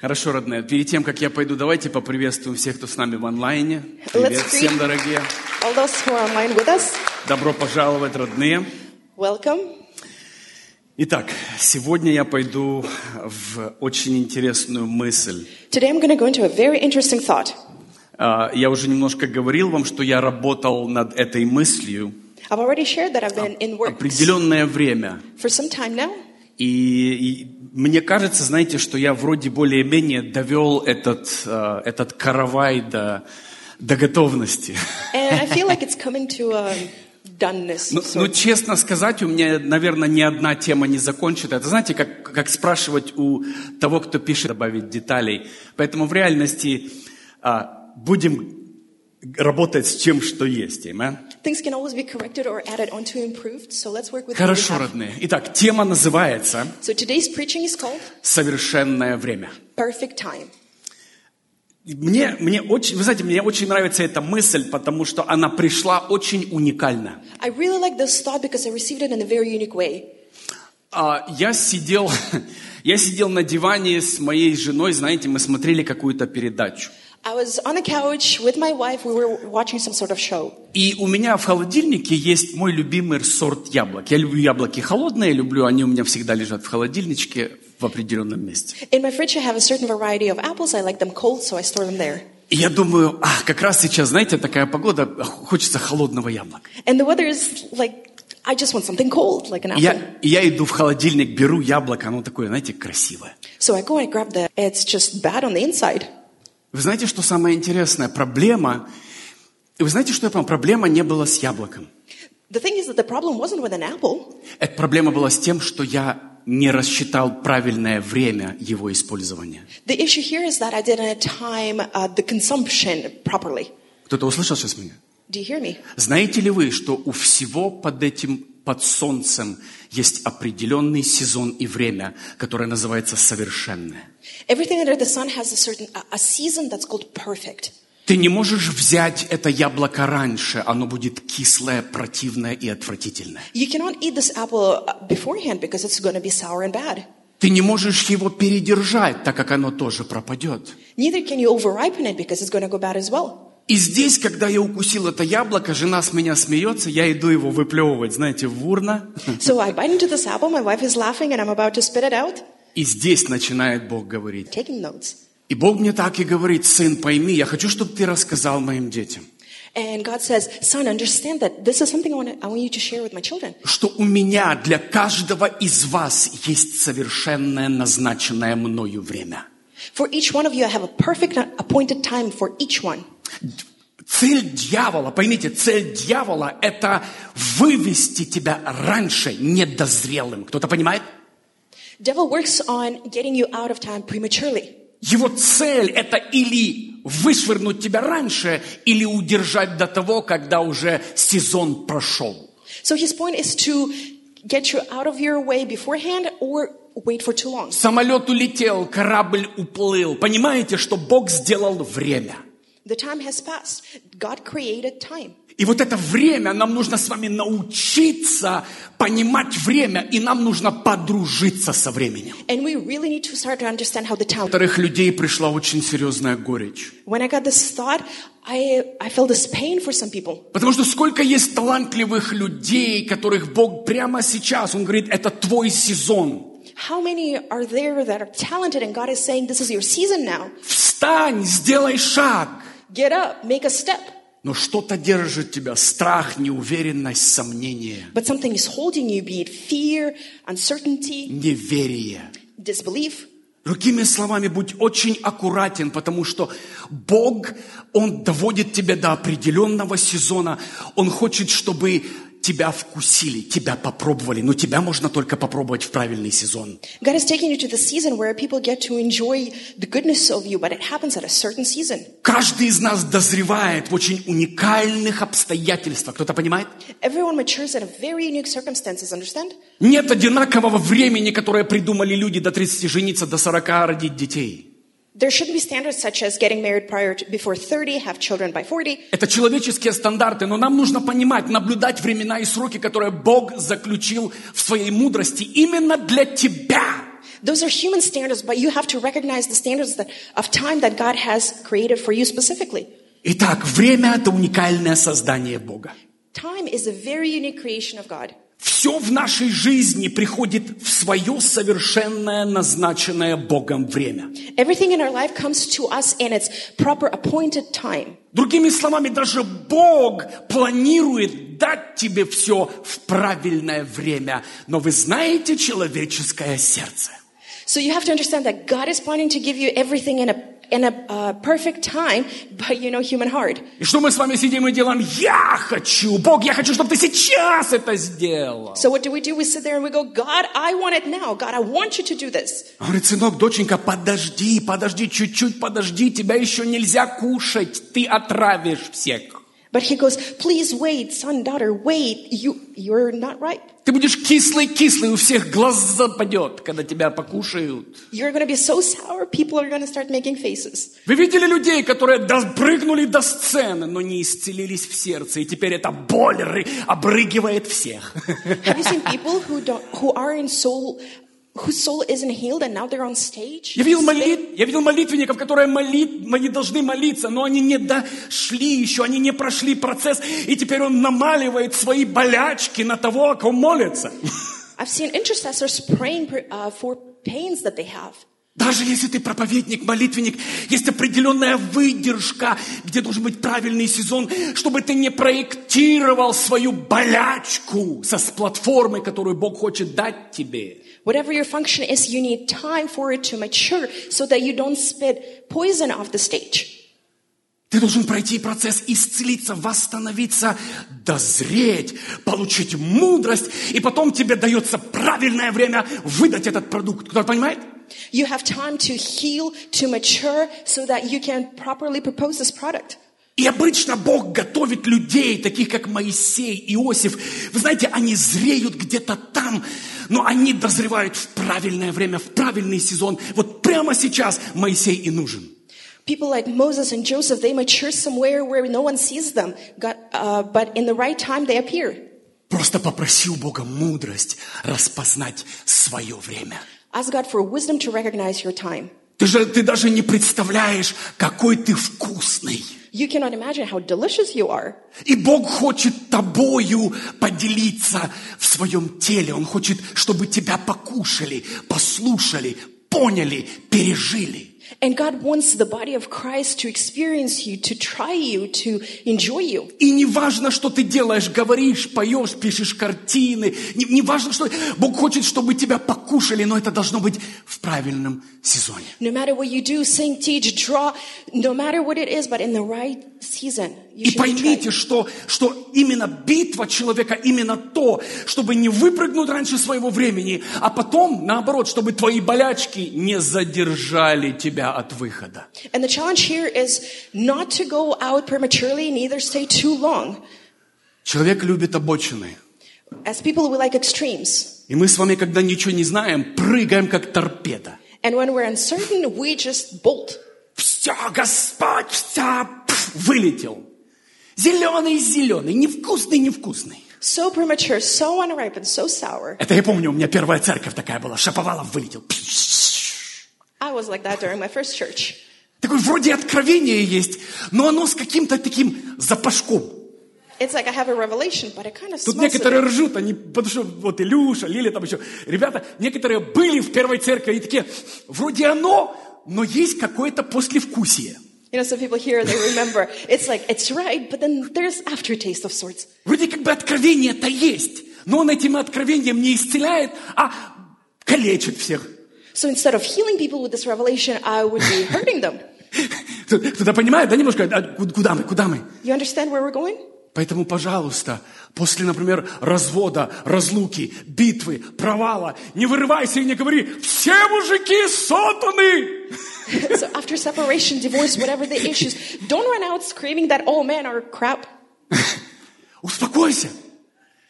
Хорошо, родные. Перед тем, как я пойду, давайте поприветствуем всех, кто с нами в онлайне. Привет всем, дорогие. All those who are online with us, Добро пожаловать, родные. welcome. Итак, сегодня я пойду в очень интересную мысль. Today I'm going to go into a very interesting thought. А, Я уже немножко говорил вам, что я работал над этой мыслью I've already shared that I've been in work определенное время. for some time now. И, и мне кажется, знаете, что я вроде более-менее довел этот, э, этот каравай до, до готовности. Like. Ну, ну, честно сказать, у меня, наверное, ни одна тема не закончится. Это, знаете, как, как спрашивать у того, кто пишет, добавить деталей. Поэтому в реальности а, будем работать с чем, что есть. Amen? Хорошо, родные. Итак, тема называется «Совершенное время». Мне, мне очень, вы знаете, мне очень нравится эта мысль, потому что она пришла очень уникально. I really like this thought because I received it in a very unique way. А, я сидел, я сидел на диване с моей женой, знаете, мы смотрели какую-то передачу. I was on the couch with my wife. We were watching some sort of show. И у меня в холодильнике есть мой любимый сорт яблок. Я люблю яблоки холодные, люблю, они у меня всегда лежат в холодильничке в определенном месте. In my fridge, I have a certain variety of apples. I like them cold, so I store them there. И я думаю, а, как раз сейчас, знаете, такая погода, хочется холодного яблока. And the weather is like, I just want something cold, like an apple. я, я иду в холодильник, беру яблоко, оно такое, знаете, красивое. So I go and I grab the, it's just bad on the inside. Вы знаете, что самое интересное? Проблема, вы знаете, что я понял? Проблема не была с яблоком. The thing is that the problem wasn't with an apple. Эта проблема была с тем, что я не рассчитал правильное время его использования. The issue here is that I didn't time uh, the consumption properly. Кто-то услышал сейчас меня? Do you hear me? Знаете ли вы, что у всего под этим, под солнцем есть определенный сезон и время, которое называется совершенное? Everything under the sun has a certain a, season that's called perfect. Ты не можешь взять это яблоко раньше, оно будет кислое, противное и отвратительное. You cannot eat this apple uh, beforehand because it's going to be sour and bad. Ты не можешь его передержать, так как оно тоже пропадет. Neither can you overripen it because it's going to go bad as well. И здесь, когда я укусил это яблоко, жена с меня смеется, я иду его выплевывать, знаете, в урна. So I bite into this apple. My wife is laughing, and I'm about to spit it out. И здесь начинает Бог говорить. И Бог мне так и говорит, сын, пойми, я хочу, чтобы ты рассказал моим детям, And God says, Son, understand that this is something I want, I want you to share with my children. что у меня для каждого из вас есть совершенное назначенное мною время. For each one of you, I have a perfect appointed time for each one. Цель дьявола, поймите, цель дьявола – это вывести тебя раньше недозрелым. Кто-то понимает? Devil works on getting you out of time prematurely. Его цель – это или вышвырнуть тебя раньше, или удержать до того, когда уже сезон прошел. So his point is to get you out of your way beforehand or wait for too long. Самолет улетел, корабль уплыл. Понимаете, что Бог сделал время. The time has passed. God created time. И вот это время, нам нужно с вами научиться понимать время, и нам нужно подружиться со временем. Really to некоторых людей пришла очень серьезная горечь. Thought, I, I. Потому что сколько есть талантливых людей, которых Бог прямо сейчас, Он говорит, это твой сезон. How many are there that are talented and God is saying, this is your season now? Встань, сделай шаг. Get up, make a step. Но что-то держит тебя, страх, неуверенность, сомнение, But something is holding you, be it fear, uncertainty, неверие. disbelief. Другими словами, будь очень аккуратен, потому что Бог, Он доводит тебя до определенного сезона. Он хочет, чтобы тебя вкусили, тебя попробовали. Но тебя можно только попробовать в правильный сезон. God is taking you to the season where people get to enjoy the goodness of you, but it happens at a certain season. Каждый из нас дозревает в очень уникальных обстоятельствах. Кто-то понимает? Everyone matures at a very unique circumstances, understand? Нет одинакового времени, которое придумали люди до 30 жениться, до 40 родить детей. There shouldn't be standards such as getting married prior to before 30, have children by 40. Это человеческие стандарты, но нам нужно понимать, наблюдать времена и сроки, которые Бог заключил в своей мудрости именно для тебя. Those are human standards, but you have to recognize the standards that, of time that God has created for you specifically. Итак, время – это уникальное создание Бога. Time is a very unique creation of God. Все в нашей жизни приходит в свое совершенное назначенное Богом время. Everything in our life comes to us in its proper appointed time. Другими словами, даже Бог планирует дать тебе все в правильное время. Но вы знаете человеческое сердце. So you have to understand that God is planning to give you everything in a in a uh, perfect time, but you know human heart. И что мы с вами сидим и делаем? Я хочу, Бог, я хочу, чтобы ты сейчас это сделал. So what do we do? We sit there and we go, God, I want it now. God, I want you to do this. Он говорит, сынок, доченька, подожди, подожди, чуть-чуть подожди, тебя еще нельзя кушать, ты отравишь всех. But he goes, please wait, son, daughter, wait. You, you're not right. Ты будешь кислый-кислый, у всех глаз западет, когда тебя покушают. You're going to be so sour, people are going to start making faces. Вы видели людей, которые допрыгнули до сцены, но не исцелились в сердце, и теперь эта боль ры- обрыгивает всех. Have you seen people who don't, who are in soul, whose soul isn't healed and now they're on stage? Я видел, молит, я видел молитвенников, которые молит, они должны молиться, но они не дошли еще, они не прошли процесс, и теперь он намаливает свои болячки на того, о ком молится. I've seen intercessors praying uh, for pains that they have. Даже если ты проповедник, молитвенник, есть определенная выдержка, где должен быть правильный сезон, чтобы ты не проектировал свою болячку со с платформы, которую Бог хочет дать тебе. Whatever your function is, you need time for it to mature so that you don't spit poison off the stage. Ты должен пройти процесс исцелиться, восстановиться, дозреть, получить мудрость, и потом тебе дается правильное время выдать этот продукт. Кто понимает? You have time to heal, to mature, so that you can properly propose this product. И обычно Бог готовит людей, таких как Моисей, Иосиф. Вы знаете, они зреют где-то там, но они дозревают в правильное время, в правильный сезон. Вот прямо сейчас Моисей и нужен. People like Moses and Joseph, they mature somewhere where no one sees them, God, uh, but in the right time they appear. Просто попроси у Бога мудрость распознать свое время. Ask God for wisdom to recognize your time. Ты же ты даже не представляешь, какой ты вкусный. You cannot imagine how delicious you are. И Бог хочет тобою поделиться в своем теле. Он хочет, чтобы тебя покушали, послушали, поняли, пережили. And God wants the body of Christ to experience you, to try you, to enjoy you. И не важно, что ты делаешь, говоришь, поешь, пишешь картины. Не, не важно, что... Бог хочет, чтобы тебя покушали, но это должно быть в правильном сезоне. No matter what you do, sing, teach, draw, no matter what it is, but in the right season. И поймите, что, что именно битва человека, именно то, чтобы не выпрыгнуть раньше своего времени, а потом, наоборот, чтобы твои болячки не задержали тебя от выхода. And the challenge here is not to go out prematurely, neither stay too long. Человек любит обочины. As people, we like extremes. И мы с вами, когда ничего не знаем, прыгаем как торпеда. And when we're uncertain, we just bolt. Все, Господь, все, пф, вылетел. Зеленый, зеленый, невкусный, невкусный. So premature, so unripened, so sour. Это я помню, у меня первая церковь такая была. Шаповалов вылетел. I was like that during my first church. Такое вроде откровение есть, но оно с каким-то таким запашком. It's like I have a revelation, but it kind of Тут некоторые ржут, они, потому что вот Илюша, Лиля там еще, ребята, некоторые были в первой церкви и такие, вроде оно, но есть какое-то послевкусие. You know, some people here, they remember. It's like, it's right, but then there's aftertaste of sorts. Вроде как бы откровение-то есть, но он этим откровением не исцеляет, а калечит всех. So instead of healing people with this revelation, I would be hurting them. Кто-то понимает, да, немножко, а ку- куда мы, куда мы? You understand where we're going? Поэтому, пожалуйста, после, например, развода, разлуки, битвы, провала, не вырывайся и не говори, все мужики сотаны. so after separation, divorce, whatever the issues, don't run out screaming that all men are crap. Успокойся.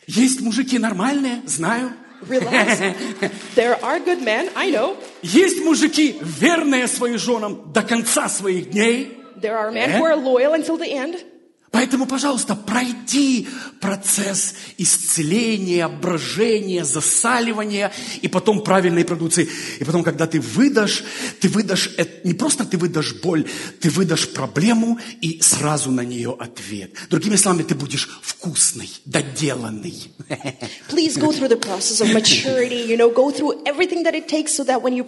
Есть мужики нормальные, знаю. Relax. there are good men, I know. Есть мужики, верные своим женам до конца своих дней. There are men who are loyal until the end. Поэтому, пожалуйста, пройди процесс исцеления, брожения, засаливания и потом правильной продукции. И потом, когда ты выдашь, ты выдашь, не просто ты выдашь боль, ты выдашь проблему и сразу на нее ответ. Другими словами, ты будешь вкусный, доделанный. Please go through the process of maturity, you know, go through everything that it takes so that when you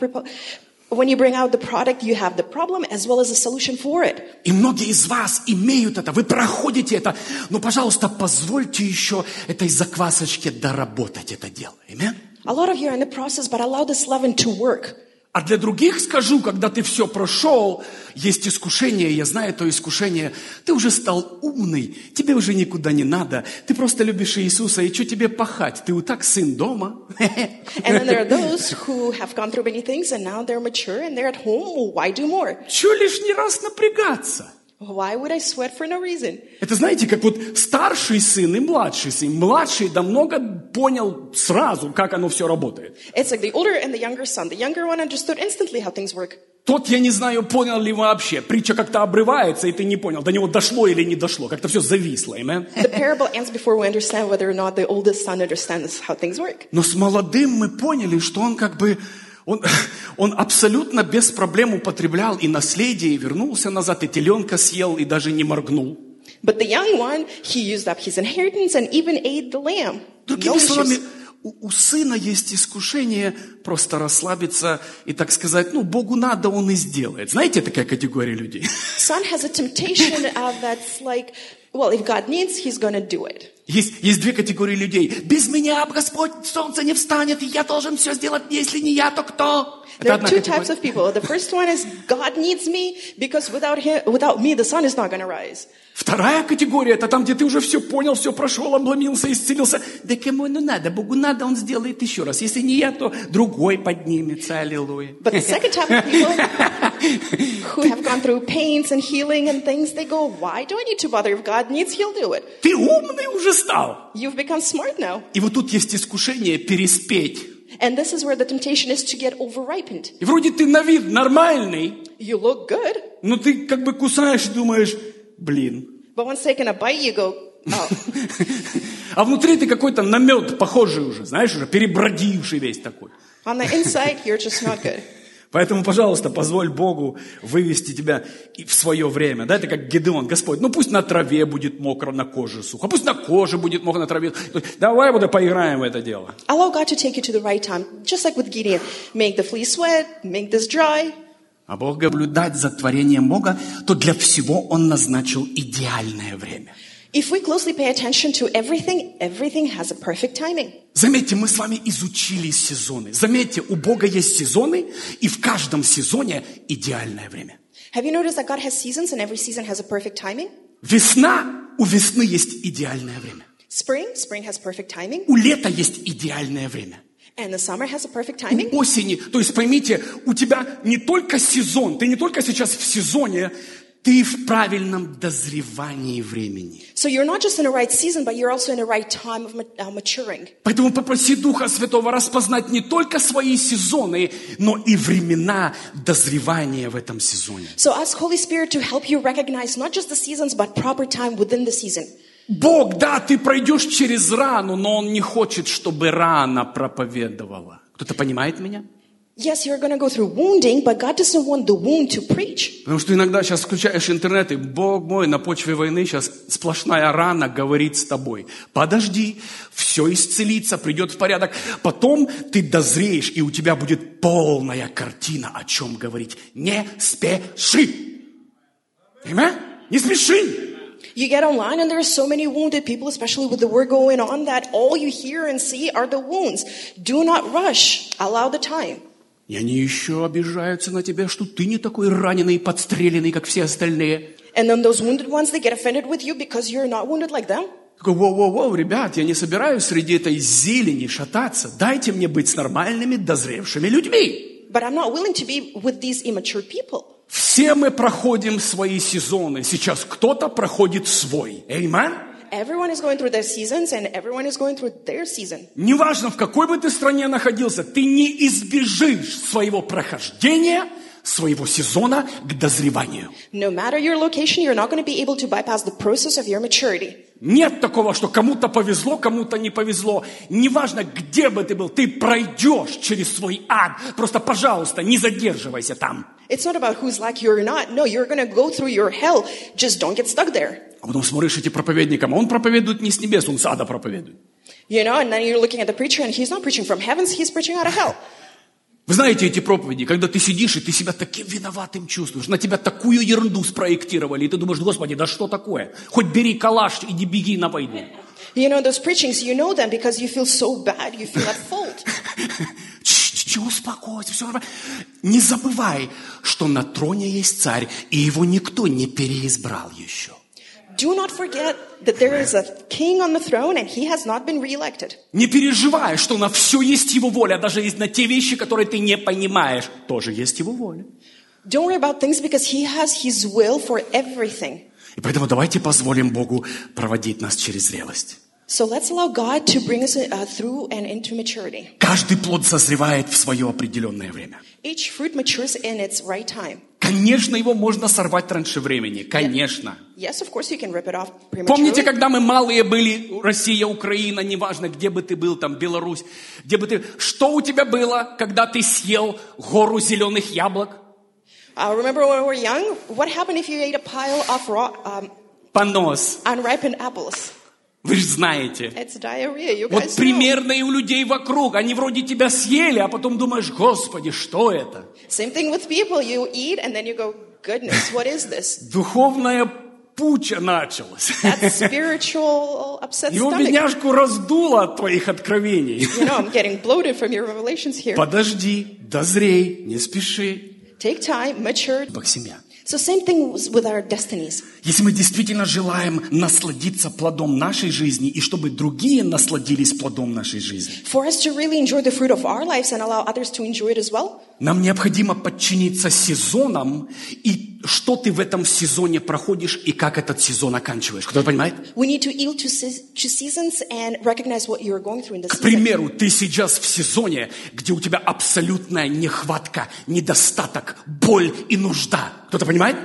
when you bring out the product, you have the problem as well as a solution for it. И многие из вас имеют это, вы проходите это. Но, пожалуйста, позвольте еще этой заквасочке доработать это дело. Amen? A lot of you are in the process, but allow this leaven to work. А для других скажу, когда ты все прошел, есть искушение, я знаю то искушение, ты уже стал умный, тебе уже никуда не надо, ты просто любишь Иисуса, и что тебе пахать? Ты вот так сын дома. And then there are those who have gone through many things and now they're mature and they're at home. Well, why do more? Че лишний раз напрягаться? Why would I sweat for no reason? Это знаете, как вот старший сын и младший сын. Младший да много понял сразу, как оно все работает. It's like the older and the younger son. The younger one understood instantly how things work. Тот, я не знаю, понял ли вообще. Притча как-то обрывается, и ты не понял, до него дошло или не дошло. Как-то все зависло. Amen? The parable ends before we understand whether or not the oldest son understands how things work. Но с молодым мы поняли, что он как бы, он, он абсолютно без проблем употреблял и наследие, и вернулся назад, и теленка съел, и даже не моргнул. But the young one, he used up his inheritance and even ate the lamb. No Другими словами, у, у сына есть искушение просто расслабиться и, так сказать, ну, Богу надо, он и сделает. Знаете, такая категория людей? Son has a temptation uh, that's like, well, if God needs, he's to do it. Есть, есть две категории людей. Без меня, Господь, солнце не встанет, и я должен все сделать, если не я, то кто? There are two types of people. The first one is God needs me because without him, without me, the sun is not going to rise. Вторая категория, это там, где ты уже все понял, все прошел, обломился, исцелился. Да кому ну надо, Богу надо, Он сделает еще раз. Если не я, то другой поднимется, аллилуйя. But the second type of people who have gone through pains and healing and things, they go, why do I need to bother? If God needs, he'll do it. Ты умный уже стал. You've become smart now. И вот тут есть искушение переспеть. And this is where the temptation is to get overripened. И вроде ты на вид нормальный, You look good, но ты как бы кусаешь и думаешь, блин. but once taking a bite, you go, oh. А внутри ты какой-то намет похожий уже, знаешь, уже перебродивший весь такой. On the inside, you're just not good. Поэтому, пожалуйста, позволь Богу вывести тебя в свое время. Да, это как Гедеон, Господь, ну пусть на траве будет мокро, на коже сухо, пусть на коже будет мокро, на траве. Давай вот поиграем в это дело. Allow God to take you to the right time, just like with Gideon. Make the flea sweat, make this dry. А Бог наблюдать за творением Бога, то для всего Он назначил идеальное время. If we closely pay attention to everything, everything has a perfect timing. Заметьте, мы с вами изучили сезоны. Заметьте, у Бога есть сезоны, и в каждом сезоне идеальное время. Have you noticed that God has seasons and every season has a perfect timing? Весна, у весны есть идеальное время. Spring, spring has perfect timing. У лета есть идеальное время. And the summer has a perfect У timing. осени, то есть поймите, у тебя не только сезон, ты не только сейчас в сезоне, ты в правильном дозревании времени. So you're not just in the right season, but you're also in the right time of uh, maturing. Поэтому попроси Духа Святого распознать не только свои сезоны, но и времена дозревания в этом сезоне. So ask Holy Spirit to help you recognize not just the seasons, but proper time within the season. Бог, да, ты пройдешь через рану, но Он не хочет, чтобы рана проповедовала. Кто-то понимает меня? Yes, you're going to go through wounding, but God doesn't want the wound to preach. Потому что иногда сейчас включаешь интернет, и Бог мой, на почве войны сейчас сплошная рана говорит с тобой. Подожди, все исцелится, придет в порядок. Потом ты дозреешь, и у тебя будет полная картина, о чем говорить. Не спеши. Amen? Не спеши. You get online and there are so many wounded people, especially with the war going on, that all you hear and see are the wounds. Do not rush. Allow the time. И они еще обижаются на тебя, что ты не такой раненый и подстреленный, как все остальные. And then those wounded ones, they get offended with you because you're not wounded like them. Такой, воу-воу-воу, ребят, я не собираюсь среди этой зелени шататься. Дайте мне быть с нормальными, дозревшими людьми. But I'm not willing to be with these immature people. Все мы проходим свои сезоны. Сейчас кто-то проходит свой. Эймен? Everyone is going through their seasons and everyone is going through their season. Неважно, в какой бы ты стране находился, ты не избежишь своего прохождения, своего сезона к дозреванию. No matter your location, you're not going to be able to bypass the process of your maturity. Нет такого, что кому-то повезло, кому-то не повезло. Неважно, где бы ты был, ты пройдешь через свой ад. Просто, пожалуйста, не задерживайся там. It's not about who's lucky or not. No, you're going to go through your hell. Just don't get stuck there. А потом смотришь эти проповедникам, а он проповедует не с небес, он с ада проповедует. You know, and then you're looking at the preacher, and he's not preaching from heavens, he's preaching out of hell. Вы знаете эти проповеди, когда ты сидишь, и ты себя таким виноватым чувствуешь, на тебя такую ерунду спроектировали, и ты думаешь, Господи, да что такое? Хоть бери калаш, иди беги на войну. You know, those preachings, you know them because you feel so bad, you feel at fault. Ч-ч-ч, успокойся, все нормально. Не забывай, что на троне есть царь, и его никто не переизбрал еще. Do not forget that there is a king on the throne and he has not been reelected. Не переживай, что на все есть его воля, даже на те вещи, которые ты не понимаешь, тоже есть его воля. Don't worry about things because he has his will for everything. И поэтому давайте позволим Богу проводить нас через зрелость. So let's allow God to bring us uh, through and into maturity. Каждый плод созревает в свое определенное время. Each fruit matures in its right time. Конечно, его можно сорвать раньше времени, конечно. Yes, of course, you can rip it off Помните, когда мы малые были, Россия, Украина, неважно, где бы ты был, там, Беларусь, где бы ты... Что у тебя было, когда ты съел гору зеленых яблок? Uh, remember when we were young? What happened if you ate a pile of raw, um, Понос. unripened apples? Вы же знаете. Вот примерно и у людей вокруг. Они вроде тебя съели, а потом думаешь, Господи, что это? Same thing with people. You eat and then you go, goodness, what is this? Духовная пуча началась. Его бедняжку раздуло от твоих откровений. You know. Подожди, дозрей, не спеши. Take time, mature. Бог семья. So same thing with our destinies. Если мы действительно желаем насладиться плодом нашей жизни, и чтобы другие насладились плодом нашей жизни, For us to really enjoy the fruit of our lives and allow others to enjoy it as well, нам необходимо подчиниться сезонам, и что ты в этом сезоне проходишь, и как этот сезон оканчиваешь. Кто понимает? we need to yield to, se- to seasons and recognize what you're going through in the К season. примеру, ты сейчас в сезоне, где у тебя абсолютная нехватка, недостаток, боль и нужда. Кто-то понимает?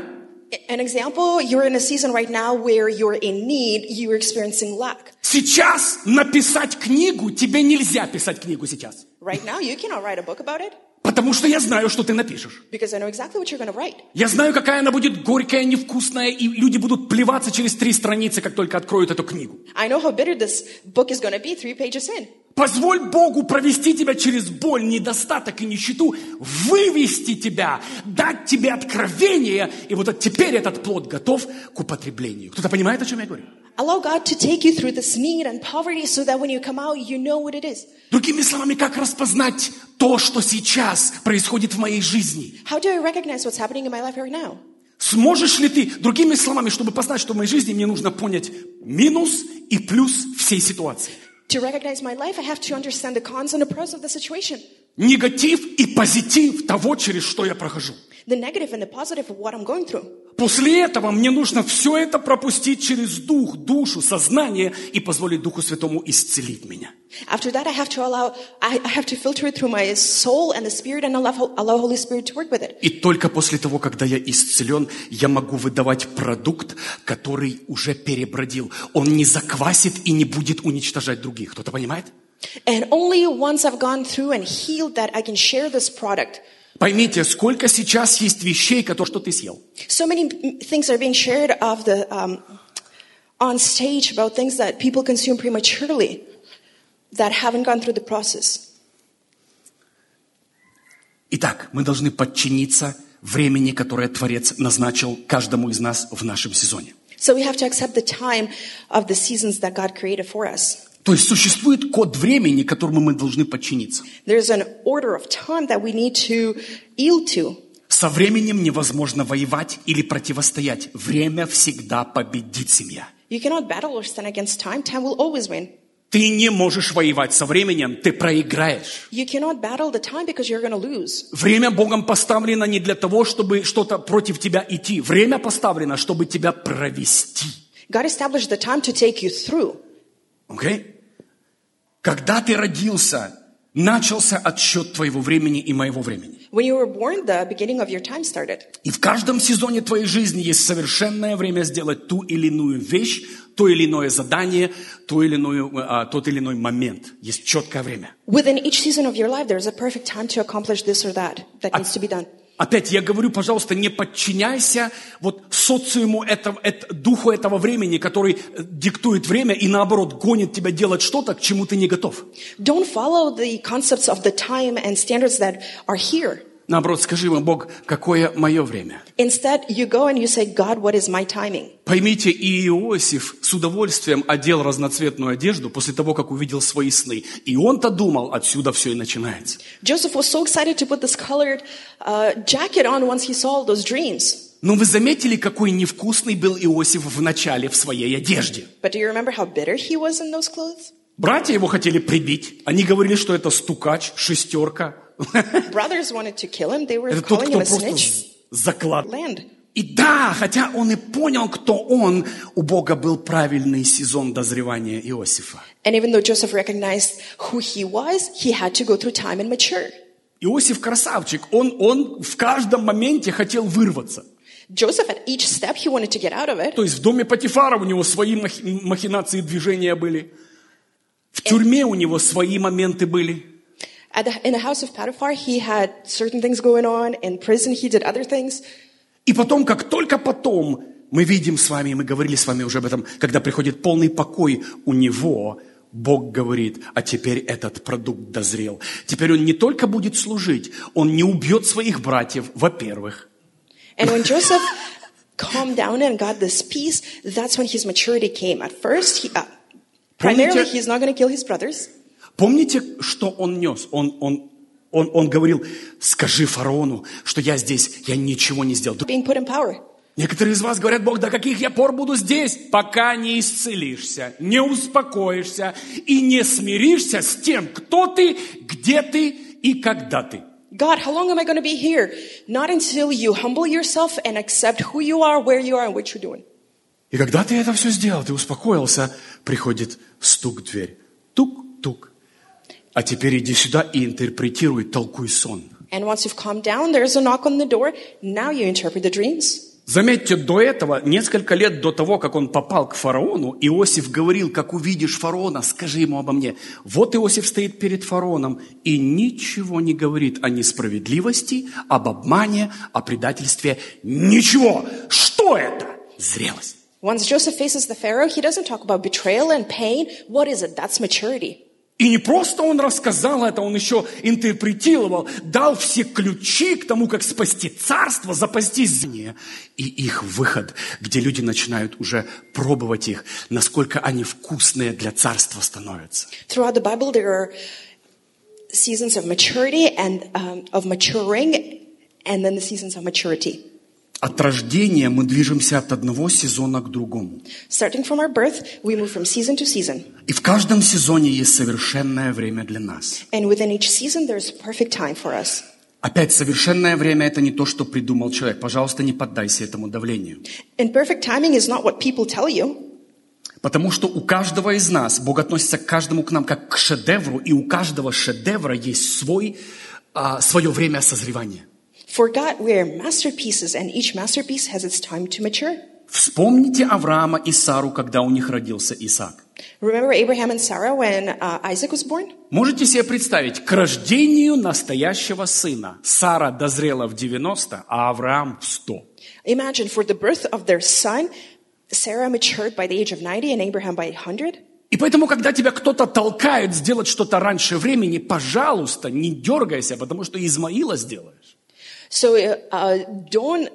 An example, you're in a season right now where you're in need, you're experiencing lack. Сейчас написать книгу, тебе нельзя писать книгу сейчас. Right now, you cannot write a book about it Потому что я знаю, что ты напишешь. because I know exactly what you're to write. Я знаю, какая она будет горькая, невкусная, и люди будут плеваться через три страницы, как только откроют эту книгу. I know how bitter this book is to be three pages in. Позволь Богу провести тебя через боль, недостаток и нищету, вывести тебя, дать тебе откровение, и вот от- теперь этот плод готов к употреблению. Кто-то понимает, о чем я говорю? Allow God to take you through this need and poverty so that when you come out, you know what it is. Другими словами, как распознать то, что сейчас происходит в моей жизни? How do I recognize what's happening in my life right now? Сможешь ли ты, другими словами, чтобы познать, что в моей жизни мне нужно понять минус и плюс всей ситуации? To recognize my life, I have to understand the cons and the pros of the situation, Негатив и позитив того, через что я прохожу. the negative and the positive of what I'm going through. После этого мне нужно все это пропустить через дух, душу, сознание и позволить Духу Святому исцелить меня. After that, I have to allow, I, I have to filter it through my soul and the spirit and allow, allow Holy Spirit to work with it. И только после того, когда я исцелен, я могу выдавать продукт, который уже перебродил. Он не заквасит и не будет уничтожать других. Кто-то понимает? And only once I've gone through and healed that, I can share this product. Поймите, сколько сейчас есть вещей, которые что ты съел. So many mm, things are being shared of the, um, on stage about things that people consume prematurely that haven't gone through the process. Итак, мы должны подчиниться времени, которое Творец назначил каждому из нас в нашем сезоне. So we have to accept the time of the seasons that God created for us. То есть существует код времени, которому мы должны подчиниться. Со временем невозможно воевать или противостоять. Время всегда победит семья. You cannot battle or stand against time. Time will always win. Ты не можешь воевать со временем, ты проиграешь. You cannot battle the time because you're going to lose. Время Богом поставлено не для того, чтобы что-то против тебя идти. Время поставлено, чтобы тебя провести. God established the time to take you through. Окей? Когда ты родился, начался отсчет твоего времени и моего времени. When you were born, the beginning of your time started. И в каждом сезоне твоей жизни есть совершенное время сделать ту или иную вещь, то или иное задание, то или иную, а, тот или иной момент. Есть четкое время. Within each season of your life, there's a perfect time to accomplish this or that that needs to be done. Опять я говорю, пожалуйста, не подчиняйся вот социуму этого, это- духу этого времени, который э, диктует время и наоборот гонит тебя делать что-то, к чему ты не готов. Don't follow the concepts of the time and standards that are here. Наоборот, скажи ему, Бог, какое мое время? Instead, you go and you say, God, what is my timing? Поймите, и Иосиф с удовольствием одел разноцветную одежду после того, как увидел свои сны. И он-то думал, отсюда все и начинается. Joseph was so excited to put this colored uh, jacket on once he saw those dreams. Но вы заметили, какой невкусный был Иосиф в начале в своей одежде? But do you remember how bitter he was in those clothes? Братья его хотели прибить. Они говорили, что это стукач, шестерка. Brothers wanted to kill him. They were Это тот, calling кто him a просто snitch. заклад. Land. И да, хотя он и понял, кто он, у Бога был правильный сезон дозревания Иосифа. And even though Joseph recognized who he was, he had to go through time and mature. Иосиф красавчик, он, он в каждом моменте хотел вырваться. Joseph, at each step, he wanted to get out of it. То есть в доме Патифара у него свои махи- махинации движения были. В тюрьме у него свои моменты были. At the, in the house of Potiphar, he had certain things going on. In prison, he did other things. И потом, как только потом, мы видим с вами, мы говорили с вами уже об этом, когда приходит полный покой у него, Бог говорит, а теперь этот продукт дозрел. Теперь он не только будет служить, он не убьет своих братьев, во-первых. And when Joseph calmed down and got this peace, that's when his maturity came. At first, he, uh, primarily, he's not going to kill his brothers. Помните, что он нес? Он, он, он, он говорил, скажи фараону, что я здесь, я ничего не сделал. Некоторые из вас говорят, Бог, до каких я пор буду здесь, пока не исцелишься, не успокоишься и не смиришься с тем, кто ты, где ты и когда ты. God, how long am I going to be here? Not until you humble yourself and accept who you are, where you are, and what you're doing. И когда ты это все сделал, ты успокоился, приходит стук в дверь. Тук-тук. А теперь иди сюда и интерпретируй, толкуй сон. And once you've calmed down, there's a knock on the door. Now you interpret the dreams. Заметьте, до этого, несколько лет до того, как он попал к фараону, Иосиф говорил, как увидишь фараона, скажи ему обо мне. Вот Иосиф стоит перед фараоном и ничего не говорит о несправедливости, об обмане, о предательстве. Ничего. Что это? Зрелость. Once Joseph faces the Pharaoh, he doesn't talk about betrayal and pain. What is it? That's maturity. И не просто он рассказал это, он еще интерпретировал, дал все ключи к тому, как спасти царство, запастись знания. И их выход, где люди начинают уже пробовать их, насколько они вкусные для царства становятся. Throughout the Bible, there are seasons of maturity and um, of maturing, and then the seasons of maturity. От рождения мы движемся от одного сезона к другому. Starting from our birth, we move from season to season. И в каждом сезоне есть совершенное время для нас. And within each season, there's a perfect time for us. Опять, совершенное время – это не то, что придумал человек. Пожалуйста, не поддайся этому давлению. And perfect timing is not what people tell you. Потому что у каждого из нас, Бог относится к каждому к нам как к шедевру, и у каждого шедевра есть свой, а, свое время созревания. For God, we are masterpieces, and each masterpiece has its time to mature. Вспомните Авраама и Сару, когда у них родился Исаак. Remember Abraham and Sarah when uh, Isaac was born? Можете себе представить, к рождению настоящего сына Сара дозрела в 90, а Авраам в 100. Imagine for the birth of their son, Sarah matured by the age of 90 and Abraham by 100. И поэтому, когда тебя кто-то толкает сделать что-то раньше времени, пожалуйста, не дергайся, потому что Измаила сделаешь. So uh, don't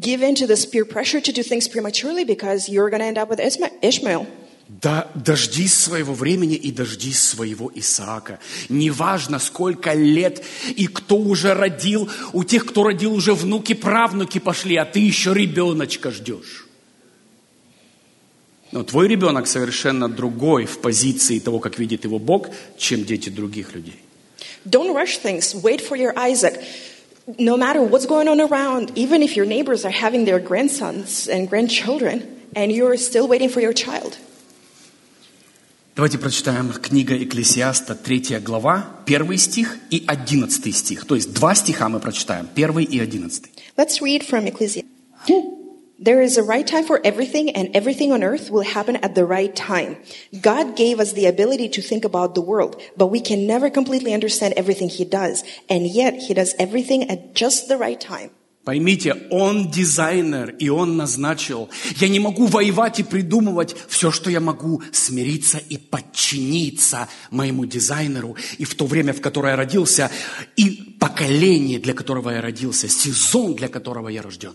give in to this peer pressure to do things prematurely because you're going to end up with Ishmael. Да, дождись своего времени и дождись своего Исаака. Неважно, сколько лет и кто уже родил. У тех, кто родил, уже внуки, правнуки пошли, а ты еще ребеночка ждешь. Но твой ребенок совершенно другой в позиции того, как видит его Бог, чем дети других людей. Don't rush things. Wait for your Isaac. No matter what's going on around, even if your neighbors are having their grandsons and grandchildren, and you're still waiting for your child. Давайте прочитаем книга Экклесиаста, 3 глава, 1 стих и 11 стих. То есть два стиха мы прочитаем, 1 и 11. Let's read from Ecclesiastes. There is a right time for everything, and everything on earth will happen at the right time. God gave us the ability to think about the world, but we can never completely understand everything He does, and yet He does everything at just the right time. Поймите, он дизайнер, и он назначил. Я не могу воевать и придумывать все, что я могу, смириться и подчиниться моему дизайнеру. И в то время, в которое я родился, и поколение, для которого я родился, сезон, для которого я рожден.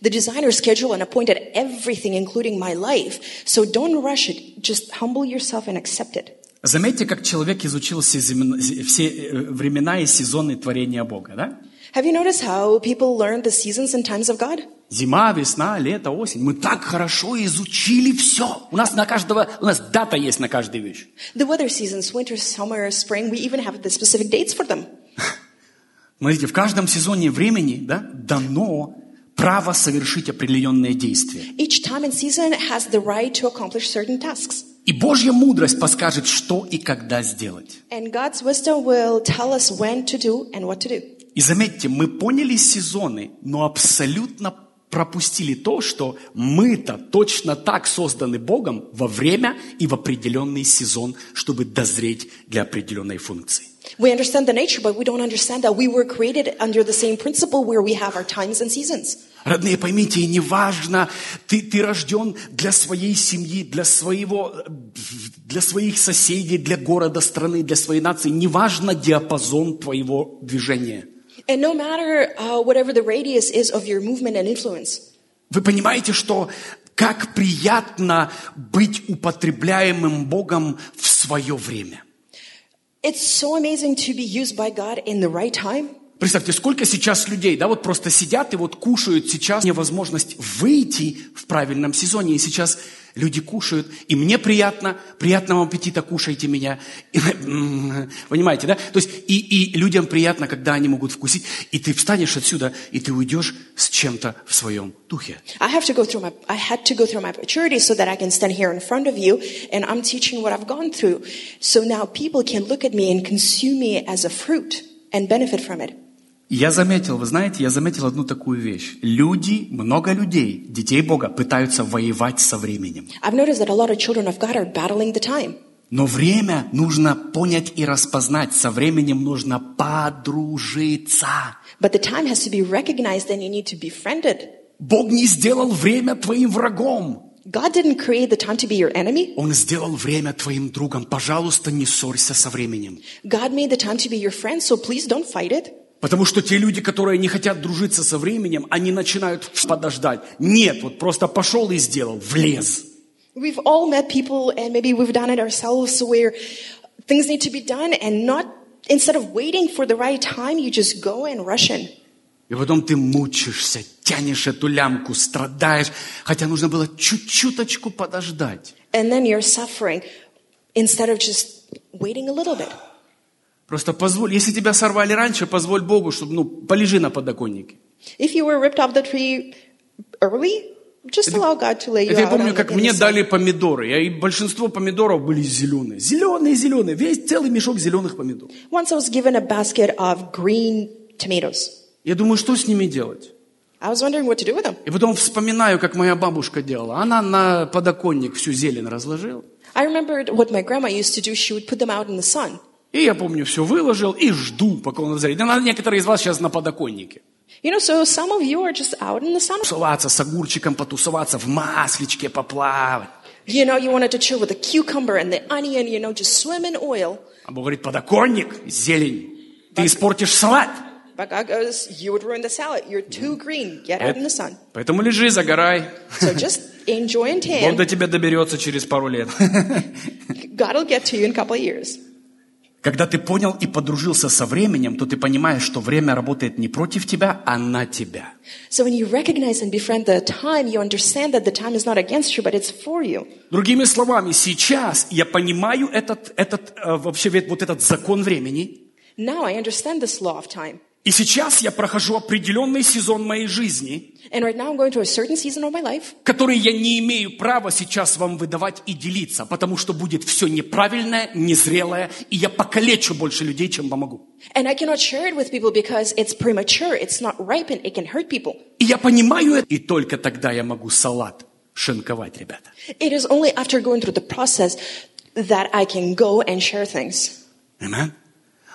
The designer scheduled and appointed everything, including my life. So don't rush it. Just humble yourself and accept it. Заметьте, как человек изучил все, земн- все э, времена и сезоны творения Бога, да? Have you noticed how people learn the seasons and times of God? Зима, весна, лето, осень. Мы так хорошо изучили все. У нас на каждого, у нас дата есть на каждую вещь. The weather seasons, winter, summer, spring, we even have the specific dates for them. Смотрите, в каждом сезоне времени да, дано право совершить определенные действия. Each time and season has the right to accomplish certain tasks. И Божья мудрость подскажет, что и когда сделать. And God's wisdom will tell us when to do and what to do. И заметьте, мы поняли сезоны, но абсолютно пропустили то, что мы-то точно так созданы Богом во время и в определенный сезон, чтобы дозреть для определенной функции. We understand the nature, but we don't understand that we were created under the same principle where we have our times and seasons. Родные, поймите, неважно, ты, ты рожден для своей семьи, для, своего, для своих соседей, для города, страны, для своей нации, неважно диапазон твоего движения. And no matter uh, whatever the radius is of your movement and influence, Вы понимаете, что как приятно быть употребляемым Богом в свое время. it's so amazing to be used by God in the right time. Представьте, сколько сейчас людей, да, вот просто сидят и вот кушают сейчас невозможность выйти в правильном сезоне. И сейчас люди кушают, и мне приятно, приятного аппетита, кушайте меня. И, понимаете, да? То есть и, и людям приятно, когда они могут вкусить, и ты встанешь отсюда, и ты уйдешь с чем-то в своем духе. And benefit from it. Я заметил, вы знаете, я заметил одну такую вещь. Люди, много людей, детей Бога, пытаются воевать со временем. I've noticed that a lot of children of God are battling the time. Но время нужно понять и распознать. Со временем нужно подружиться. But the time has to be recognized and you need to be friended. Бог не сделал время твоим врагом. God didn't create the time to be your enemy. Он сделал время твоим другом. Пожалуйста, не ссорься со временем. God made the time to be your friend, so please don't fight it. Потому что те люди, которые не хотят дружиться со временем, они начинают подождать. Нет, вот просто пошел и сделал, влез. We've all met people and maybe we've done it ourselves where things need to be done and not, instead of waiting for the right time, you just go and rush in. И потом ты мучишься, тянешь эту лямку, страдаешь, хотя нужно было чуть-чуточку подождать. And then you're suffering instead of just waiting a little bit. Просто позволь, если тебя сорвали раньше, позволь Богу, чтобы, ну, полежи на подоконнике. If you were ripped off the tree early, just allow God to lay you Это я помню, как мне дали помидоры, я- и большинство помидоров были зеленые. Зеленые, зеленые, весь целый мешок зеленых помидоров. Once I was given a basket of green tomatoes. Я думаю, что с ними делать? I was wondering what to do with them. И потом вспоминаю, как моя бабушка делала. Она на подоконник всю зелень разложила. I remembered what my grandma used to do. She would put them out in the sun. И я помню, все выложил и жду, пока он разорит. Да, некоторые из вас сейчас на подоконнике. You know, so some of you are just out in the sun. Тусоваться с огурчиком, потусоваться, в масличке поплавать. You know, you wanted to chill with the cucumber and the onion, you know, just swim in oil. А Бог говорит, подоконник, зелень. Ты испортишь салат. But God goes, you would ruin the salad. You're too green. Get out in the sun. Поэтому лежи, загорай. So just enjoy and Бог до tan. тебя доберется через пару лет. God will get to you in a couple of years. Когда ты понял и подружился со временем, то ты понимаешь, что время работает не против тебя, а на тебя. So when you recognize and befriend the time, you understand that the time is not against you, but it's for you. Другими словами, сейчас я понимаю этот, этот, э, вообще вот этот закон времени, Now I understand this law of time. И сейчас я прохожу определенный сезон моей жизни, right life который я не имею права сейчас вам выдавать и делиться, потому что будет все неправильное, незрелое, и я покалечу больше людей, чем помогу. И я понимаю это, и только тогда я могу салат шинковать, ребята. It is only after going through the process that I can go and share things. Amen?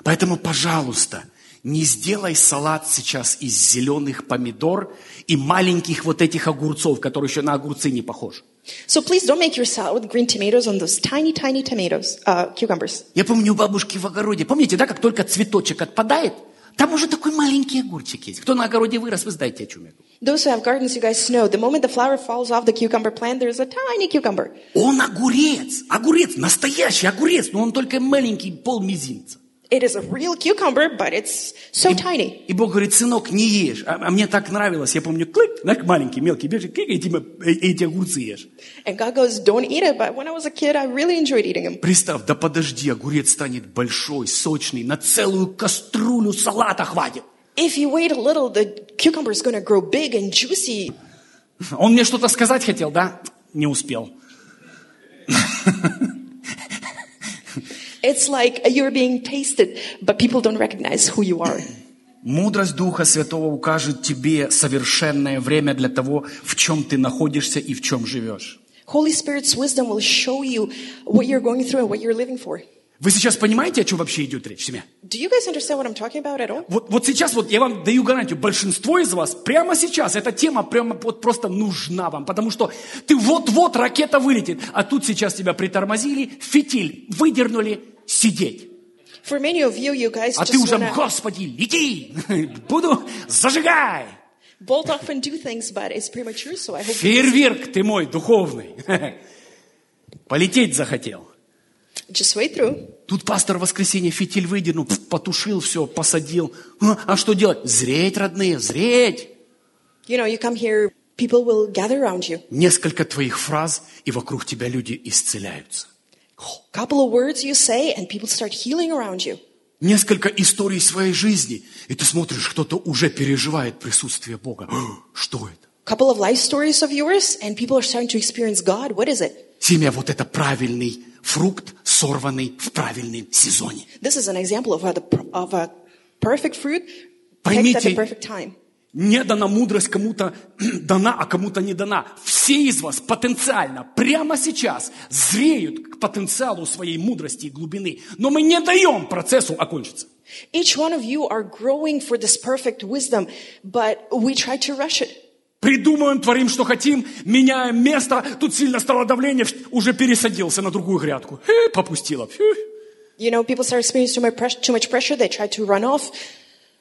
Поэтому, пожалуйста, не сделай салат сейчас из зеленых помидор и маленьких вот этих огурцов, которые еще на огурцы не похожи. So please don't make your salad with green tomatoes on those tiny, tiny tomatoes, uh, cucumbers. Я помню у бабушки в огороде, помните, да, как только цветочек отпадает, там уже такой маленький огурчик есть. Кто на огороде вырос, вы знаете, о чем я говорю. Those who have gardens, you guys know, the moment the flower falls off the cucumber plant, there's a tiny cucumber. Он огурец, огурец, настоящий огурец, но он только маленький, пол мизинца. It is a real cucumber, but it's so tiny. И Бог говорит, сынок, не ешь. А, а мне так нравилось, я помню, клык, знаешь, маленький, мелкий, бежит, клик, эти, э, эти огурцы ешь. And God goes, don't eat it. But when I was a kid, I really enjoyed eating them. Представь, да подожди, огурец станет большой, сочный, на целую кастрюлю салата хватит. If you wait a little, the cucumber is going to grow big and juicy. Он мне что-то сказать хотел, да? Не успел. It's like you're being tasted, but people don't recognize who you are. Мудрость Духа Святого укажет тебе совершенное время для того, в чем ты находишься и в чем живешь. Holy Spirit's wisdom will show you what you're going through and what you're living for. Вы сейчас понимаете, о чем вообще идет речь, семья? Do you guys understand what I'm talking about at all? Вот, вот сейчас вот я вам даю гарантию, большинство из вас прямо сейчас, эта тема прямо вот просто нужна вам, потому что ты вот-вот ракета вылетит, а тут сейчас тебя притормозили, фитиль выдернули, сидеть. For many of you, you guys А ты уже, want to Господи, лети, буду, зажигай. bolt off and do things, but it's premature, so I hope Фейерверк ты мой духовный. Полететь захотел. Just wait through. Тут пастор в воскресенье фитиль выдернул, потушил все, посадил. А, а что делать? Зреть, родные, зреть. You know, you come here, people will gather around you. Несколько твоих фраз, и вокруг тебя люди исцеляются. Couple of words you say, and people start healing around you. Несколько историй своей жизни, и ты смотришь, кто-то уже переживает присутствие Бога. Что это? Couple of life stories of yours, and people are starting to experience God. What is it? Семья, вот это правильный фрукт, сорванный в правильном сезоне. This is an example of a, of a perfect fruit picked at Поймите, the perfect time. не дана мудрость кому-то дана, а кому-то не дана. Все из вас потенциально прямо сейчас зреют к потенциалу своей мудрости и глубины. Но мы не даем процессу окончиться. Each one of you are growing for this perfect wisdom, but we try to rush it. Придумаем, творим, что хотим, меняем место. Тут сильно стало давление, уже пересадился на другую грядку. Э, попустило. Фу. You know, people start experiencing too much, press- too much pressure. They try to run off.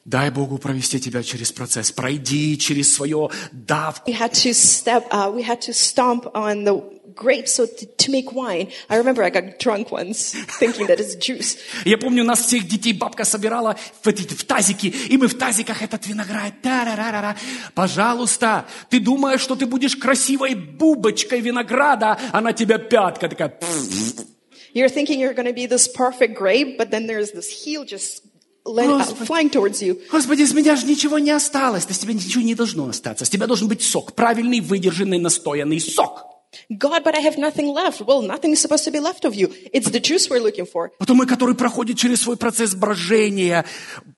Дай Богу провести тебя через процесс. Пройди через свое давку. We had to step, uh, we had to stomp on the grapes so to, make wine. I remember I got drunk once thinking that it's juice. Я помню, нас всех детей бабка собирала в, эти, в тазики, и мы в тазиках этот виноград. Та-ра-ра-ра-ра. Пожалуйста, ты думаешь, что ты будешь красивой бубочкой винограда, а на тебя пятка такая. You're thinking you're going to be this perfect grape, but then there's this heel just Господи. flying towards you. Господи, с меня же ничего не осталось. Да с тебя ничего не должно остаться. С тебя должен быть сок. Правильный, выдержанный, настоянный сок. God, but I have nothing left. Well, nothing is supposed to be left of you. It's the juice we're looking for. Потом мы, который проходит через свой процесс брожения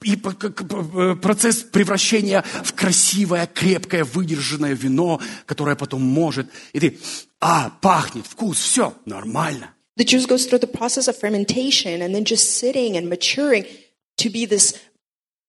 и п- к- к- п- процесс превращения в красивое, крепкое, выдержанное вино, которое потом может. И ты, а, пахнет, вкус, все, нормально. The juice goes through the process of fermentation and then just sitting and maturing to be this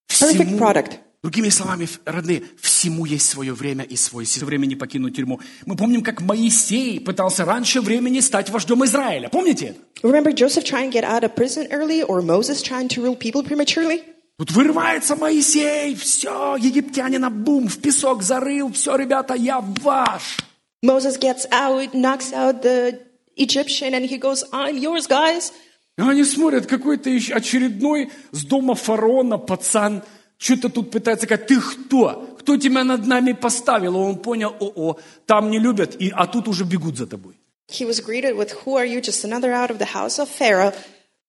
perfect Всему- product. Другими словами, родные, всему есть свое время и свой сезон. времени покинуть тюрьму. Мы помним, как Моисей пытался раньше времени стать вождем Израиля. Помните? Remember Joseph trying to get out of prison early or Moses trying to rule people prematurely? Тут вырывается Моисей, все, египтянина, бум, в песок зарыл, все, ребята, я ваш. Moses gets out, knocks out the Egyptian, and he goes, I'm yours, guys. И они смотрят, какой-то еще очередной с дома фараона пацан, что-то тут пытается сказать, ты кто? Кто тебя над нами поставил? И он понял, о-о, там не любят, и, а тут уже бегут за тобой. He was greeted with, Who are you? Just another out of the house of Pharaoh.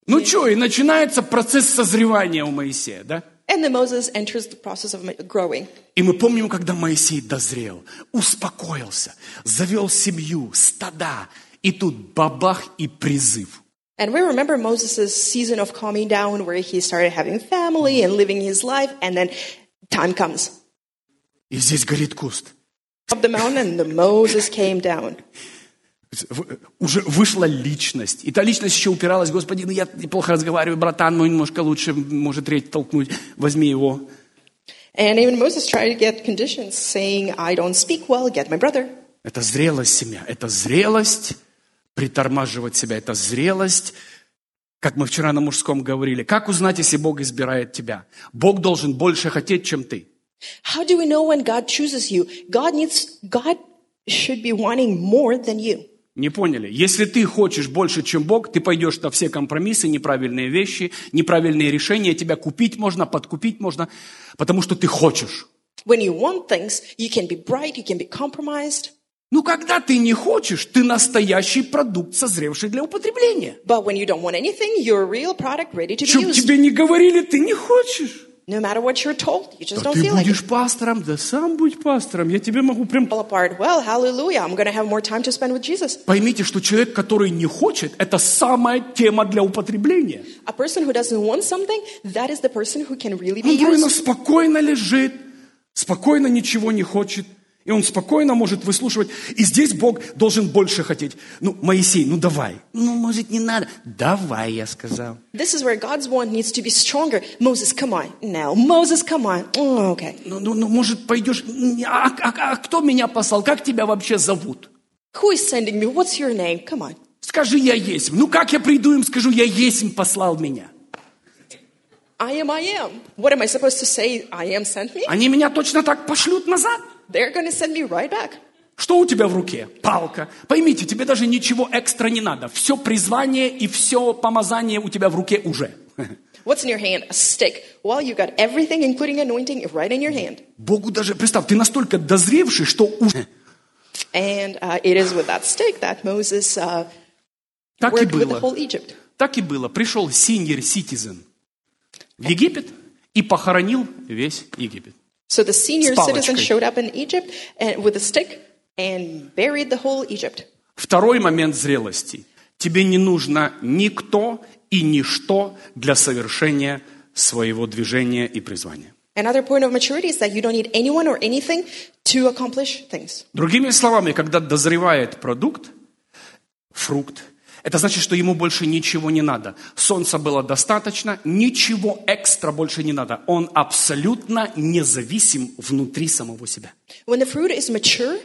Ну что, и начинается процесс созревания у Моисея, да? And then Moses enters the process of growing. И мы помним, когда Моисей дозрел, успокоился, завел семью, стада, и тут бабах и призыв. And we remember Moses' season of calming down where he started having family and living his life, and then time comes. И здесь горит куст. Up the mountain, and the Moses came down. В- Уже вышла личность. И та личность еще упиралась, Господи, ну я неплохо разговариваю, братан, ну немножко лучше, может треть толкнуть, возьми его. And even Moses tried to get conditions, saying, I don't speak well, get my brother. Это зрелость семья, это зрелость притормаживать себя, это зрелость, как мы вчера на мужском говорили. Как узнать, если Бог избирает тебя? Бог должен больше хотеть, чем ты. How do we know when God chooses you? God needs, God should be wanting more than you. Не поняли? Если ты хочешь больше, чем Бог, ты пойдешь на все компромиссы, неправильные вещи, неправильные решения, тебя купить можно, подкупить можно, потому что ты хочешь. When you want things, you can be bright, you can be compromised. Ну, когда ты не хочешь, ты настоящий продукт, созревший для употребления. But when you don't want anything, you're a real product ready to be Чтоб used. тебе не говорили, ты не хочешь. No matter what you're told, you just Да don't ты feel like it. будешь пастором, да сам будь пастором. Я тебе могу прям... Fall apart. Well, hallelujah. I'm going to have more time to spend with Jesus. Поймите, что человек, который не хочет, это самая тема для употребления. A person who doesn't want something, that is the person who can really be Он used. спокойно лежит, спокойно ничего не хочет. И он спокойно может выслушивать. И здесь Бог должен больше хотеть. Ну, Моисей, ну давай. Ну, может, не надо. Давай, я сказал. This is where God's want needs to be stronger. Moses, come on. Now, Moses, come on. Oh, okay. Ну, ну, ну, может, пойдешь... А, а- а кто меня послал? Как тебя вообще зовут? Who is sending me? What's your name? Come on. Скажи, я есть. Ну, как я приду им, скажу, я есть, послал меня. I am, I am. What am I supposed to say? I am sent me? Они меня точно так пошлют назад. They're going to send me right back. Что у тебя в руке? Палка. Поймите, тебе даже ничего экстра не надо. Все призвание и все помазание у тебя в руке уже. What's in your hand? A stick. Well, you got everything, including anointing, right in your hand. Богу даже, представь, ты настолько дозревший, что уже... And uh, it is with that stick that Moses uh, Так и worked with the было. whole Egypt. Так и было. Пришел senior citizen в Египет и похоронил весь Египет. So the senior citizen showed up in Egypt and with a stick and buried the whole Egypt. Второй момент зрелости. Тебе не нужно никто и ничто для совершения своего движения и призвания. Another point of maturity is that you don't need anyone or anything to accomplish things. Другими словами, когда дозревает продукт, фрукт, это значит, что ему больше ничего не надо. Солнца было достаточно, ничего экстра больше не надо. Он абсолютно независим внутри самого себя. When the fruit is mature,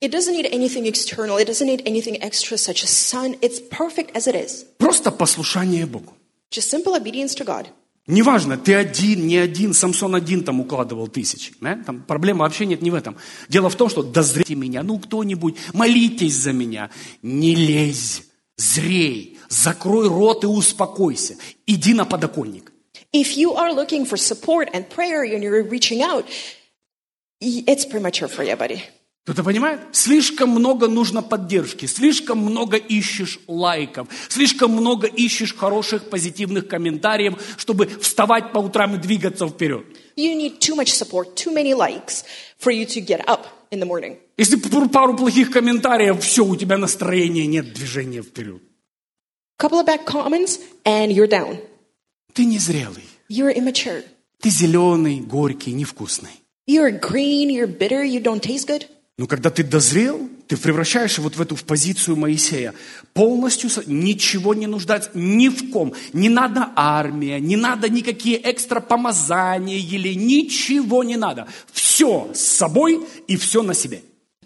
it doesn't need anything external. It doesn't need anything extra, such as sun. It's perfect as it is. Просто послушание Богу. Just simple obedience to God. Неважно, ты один, не один, Самсон один там укладывал тысячи. да? Там проблема вообще нет не в этом. Дело в том, что дозрейте меня, ну кто-нибудь, молитесь за меня. Не лезь, зрей, закрой рот и успокойся. Иди на подоконник. If you are looking for support and prayer and you're reaching out, it's premature for you, buddy. Кто-то понимает? Слишком много нужно поддержки, слишком много ищешь лайков, слишком много ищешь хороших позитивных комментариев, чтобы вставать по утрам и двигаться вперед. You need too much support, too many likes for you to get up in the morning. Если пару плохих комментариев, все, у тебя настроения нет, движения вперед. Couple of bad comments and you're down. Ты незрелый, You're immature. ты зеленый, горький, невкусный. You're green, you're bitter, you don't taste good. Но когда ты дозрел, ты превращаешься вот в эту в позицию Моисея. Полностью ничего не нуждается ни в ком. Не надо армия, не надо никакие экстра помазания или ничего не надо. Все с собой и все на себе.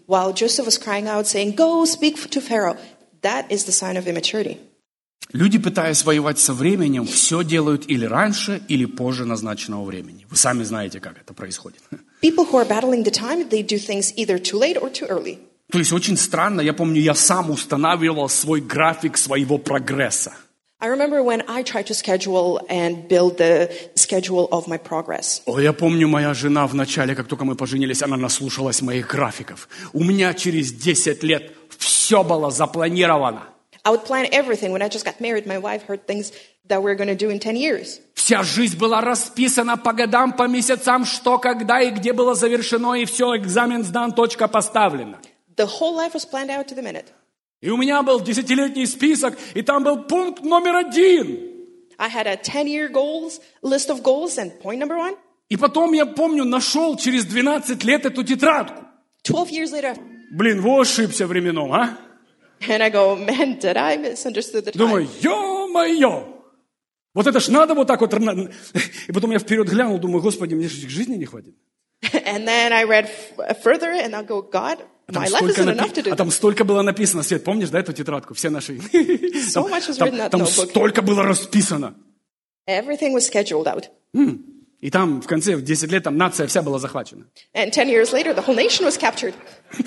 While Joseph was crying out, saying, Go speak to Pharaoh, that is the sign of immaturity. Люди, пытаясь воевать со временем, все делают или раньше, или позже назначенного времени. Вы сами знаете, как это происходит. People who are battling the time, they do things either too late or too early. То есть очень странно, я помню, я сам устанавливал свой график своего прогресса. I remember when I tried to schedule and build the schedule of my progress. О, я помню, моя жена в начале, как только мы поженились, она наслушалась моих графиков. У меня через 10 лет все было запланировано. I would plan everything. When I just got married, my wife heard things that we're going to do in 10 years. Вся жизнь была расписана по годам, по месяцам, что, когда и где было завершено, и все, экзамен сдан, точка поставлена. The whole life was planned out to the minute. И у меня был десятилетний список, и там был пункт номер один. I had a 10-year goals, list of goals, and point number one, И потом, я помню, нашел через 12 лет эту тетрадку. 12 years later, Блин, во ошибся временем, а? and I go, man, did I misunderstood the time? Думаю, ё-моё! Вот это ж надо вот так вот. И потом я вперед глянул, думаю, господи, мне же жизни не хватит. And then I read further, and I'll go, God, А там, my life столько напи- а там столько было написано, Свет, помнишь, да, эту тетрадку, все наши? So Там, там notebook. столько было расписано. Everything was scheduled out. И там в конце, в 10 лет, там нация вся была захвачена. And 10 years later, the whole nation was captured.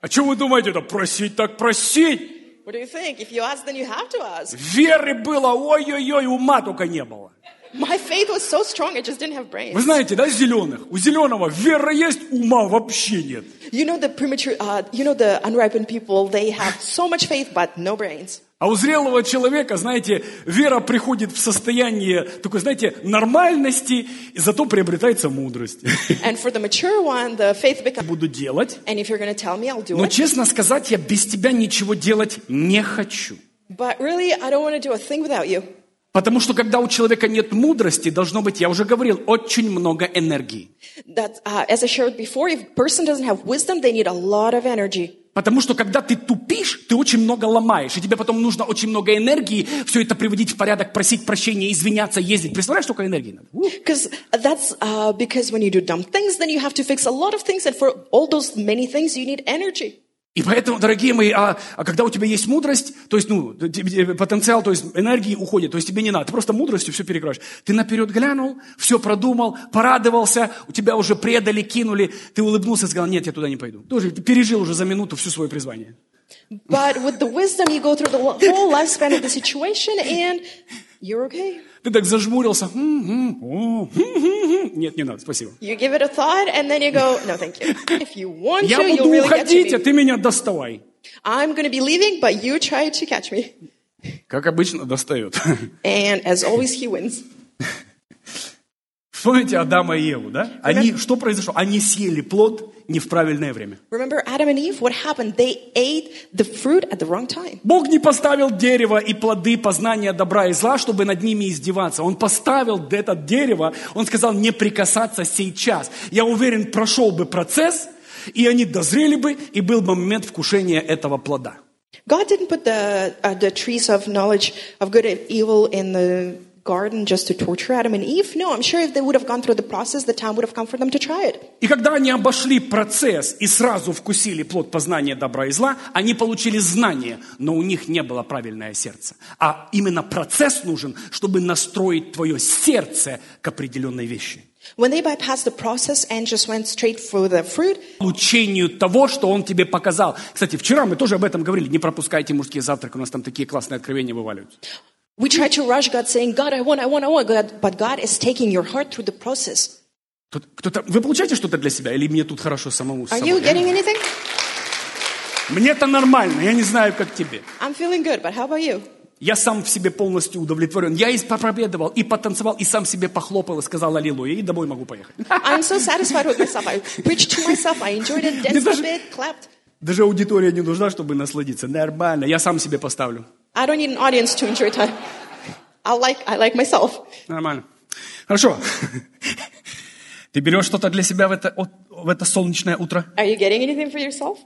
А что вы думаете, это просить так просить? What do you think? If you ask, then you have to ask. Веры было, ой-ой-ой, ума только не было. My faith was so strong, I just didn't have brains. Вы знаете, да, зеленых? У зеленого вера есть, ума вообще нет. You know the premature, uh, you know the unripened people, they have so much faith, but no brains. А у зрелого человека, знаете, вера приходит в состояние такой, знаете, нормальности, и зато приобретается мудрость. And for the mature one, the faith becomes, Буду делать, and if you're going to tell me, I'll do но it. честно сказать, я без тебя ничего делать не хочу. But really, I don't want to do a thing without you. Потому что когда у человека нет мудрости, должно быть, я уже говорил, очень много энергии. That, uh, as I shared before, if a person doesn't have wisdom, they need a lot of energy. Потому что когда ты тупишь, ты очень много ломаешь, и тебе потом нужно очень много энергии все это приводить в порядок, просить прощения, извиняться, ездить. Представляешь, сколько энергии надо? У. Because that's uh, because when you do dumb things, then you have to fix a lot of things, and for all those many things, you need energy. И поэтому, дорогие мои, а, а когда у тебя есть мудрость, то есть, ну, потенциал, то есть энергии уходит, то есть тебе не надо, ты просто мудростью все перекроешь. Ты наперед глянул, все продумал, порадовался, у тебя уже предали, кинули, ты улыбнулся и сказал, нет, я туда не пойду. Тоже пережил уже за минуту все свое призвание. But with the wisdom, you go through the whole lifespan of the situation, and you're okay. Ты так зажмурился. Нет, не надо, спасибо. You give it a thought, and then you go, no, thank you. If you want Я to, you'll буду really get to уходить, а me. ты меня доставай. I'm going to be leaving, but you try to catch me. Как обычно, достает. And as always, he wins. Помните Адама и Еву, да? Они, что произошло? Они съели плод не в правильное время. Remember Adam and Eve? What happened? They ate the fruit at the wrong time. Бог не поставил дерево и плоды познания добра и зла, чтобы над ними издеваться. Он поставил это дерево, он сказал не прикасаться сейчас. Я уверен, прошел бы процесс, и они дозрели бы, и был бы момент вкушения этого плода. God didn't put the, uh, the trees of knowledge of good and evil in the garden just to torture Adam and Eve. No, I'm sure if they would have gone through the process, the time would have come for them to try it. И когда они обошли процесс и сразу вкусили плод познания добра и зла, они получили знание, но у них не было правильное сердце. А именно процесс нужен, чтобы настроить твое сердце к определенной вещи. When they bypassed the process and just went straight for the fruit, Получению того, что Он тебе показал. Кстати, вчера мы тоже об этом говорили. Не пропускайте мужские завтраки, у нас там такие классные откровения вываливаются. We try to rush God saying, God, I want, I want, I want. God, but God is taking your heart through the process. Кто-то, вы получаете что-то для себя? Или мне тут хорошо самому? Are you getting anything? Мне-то нормально, я не знаю, как тебе. I'm feeling good, but how about you? Я сам в себе полностью удовлетворен. Я и проповедовал, и потанцевал, и сам себе похлопал, и сказал аллилуйя, и домой могу поехать. I'm so satisfied with myself. I preached to myself. I enjoyed it, danced a bit, clapped. Даже аудитория не нужна, чтобы насладиться. Нормально, я сам себе поставлю. I don't need an audience to enjoy time. I like, I like myself. Нормально. Хорошо. Ты берешь что-то для себя в это, в это солнечное утро? Are you getting anything for yourself?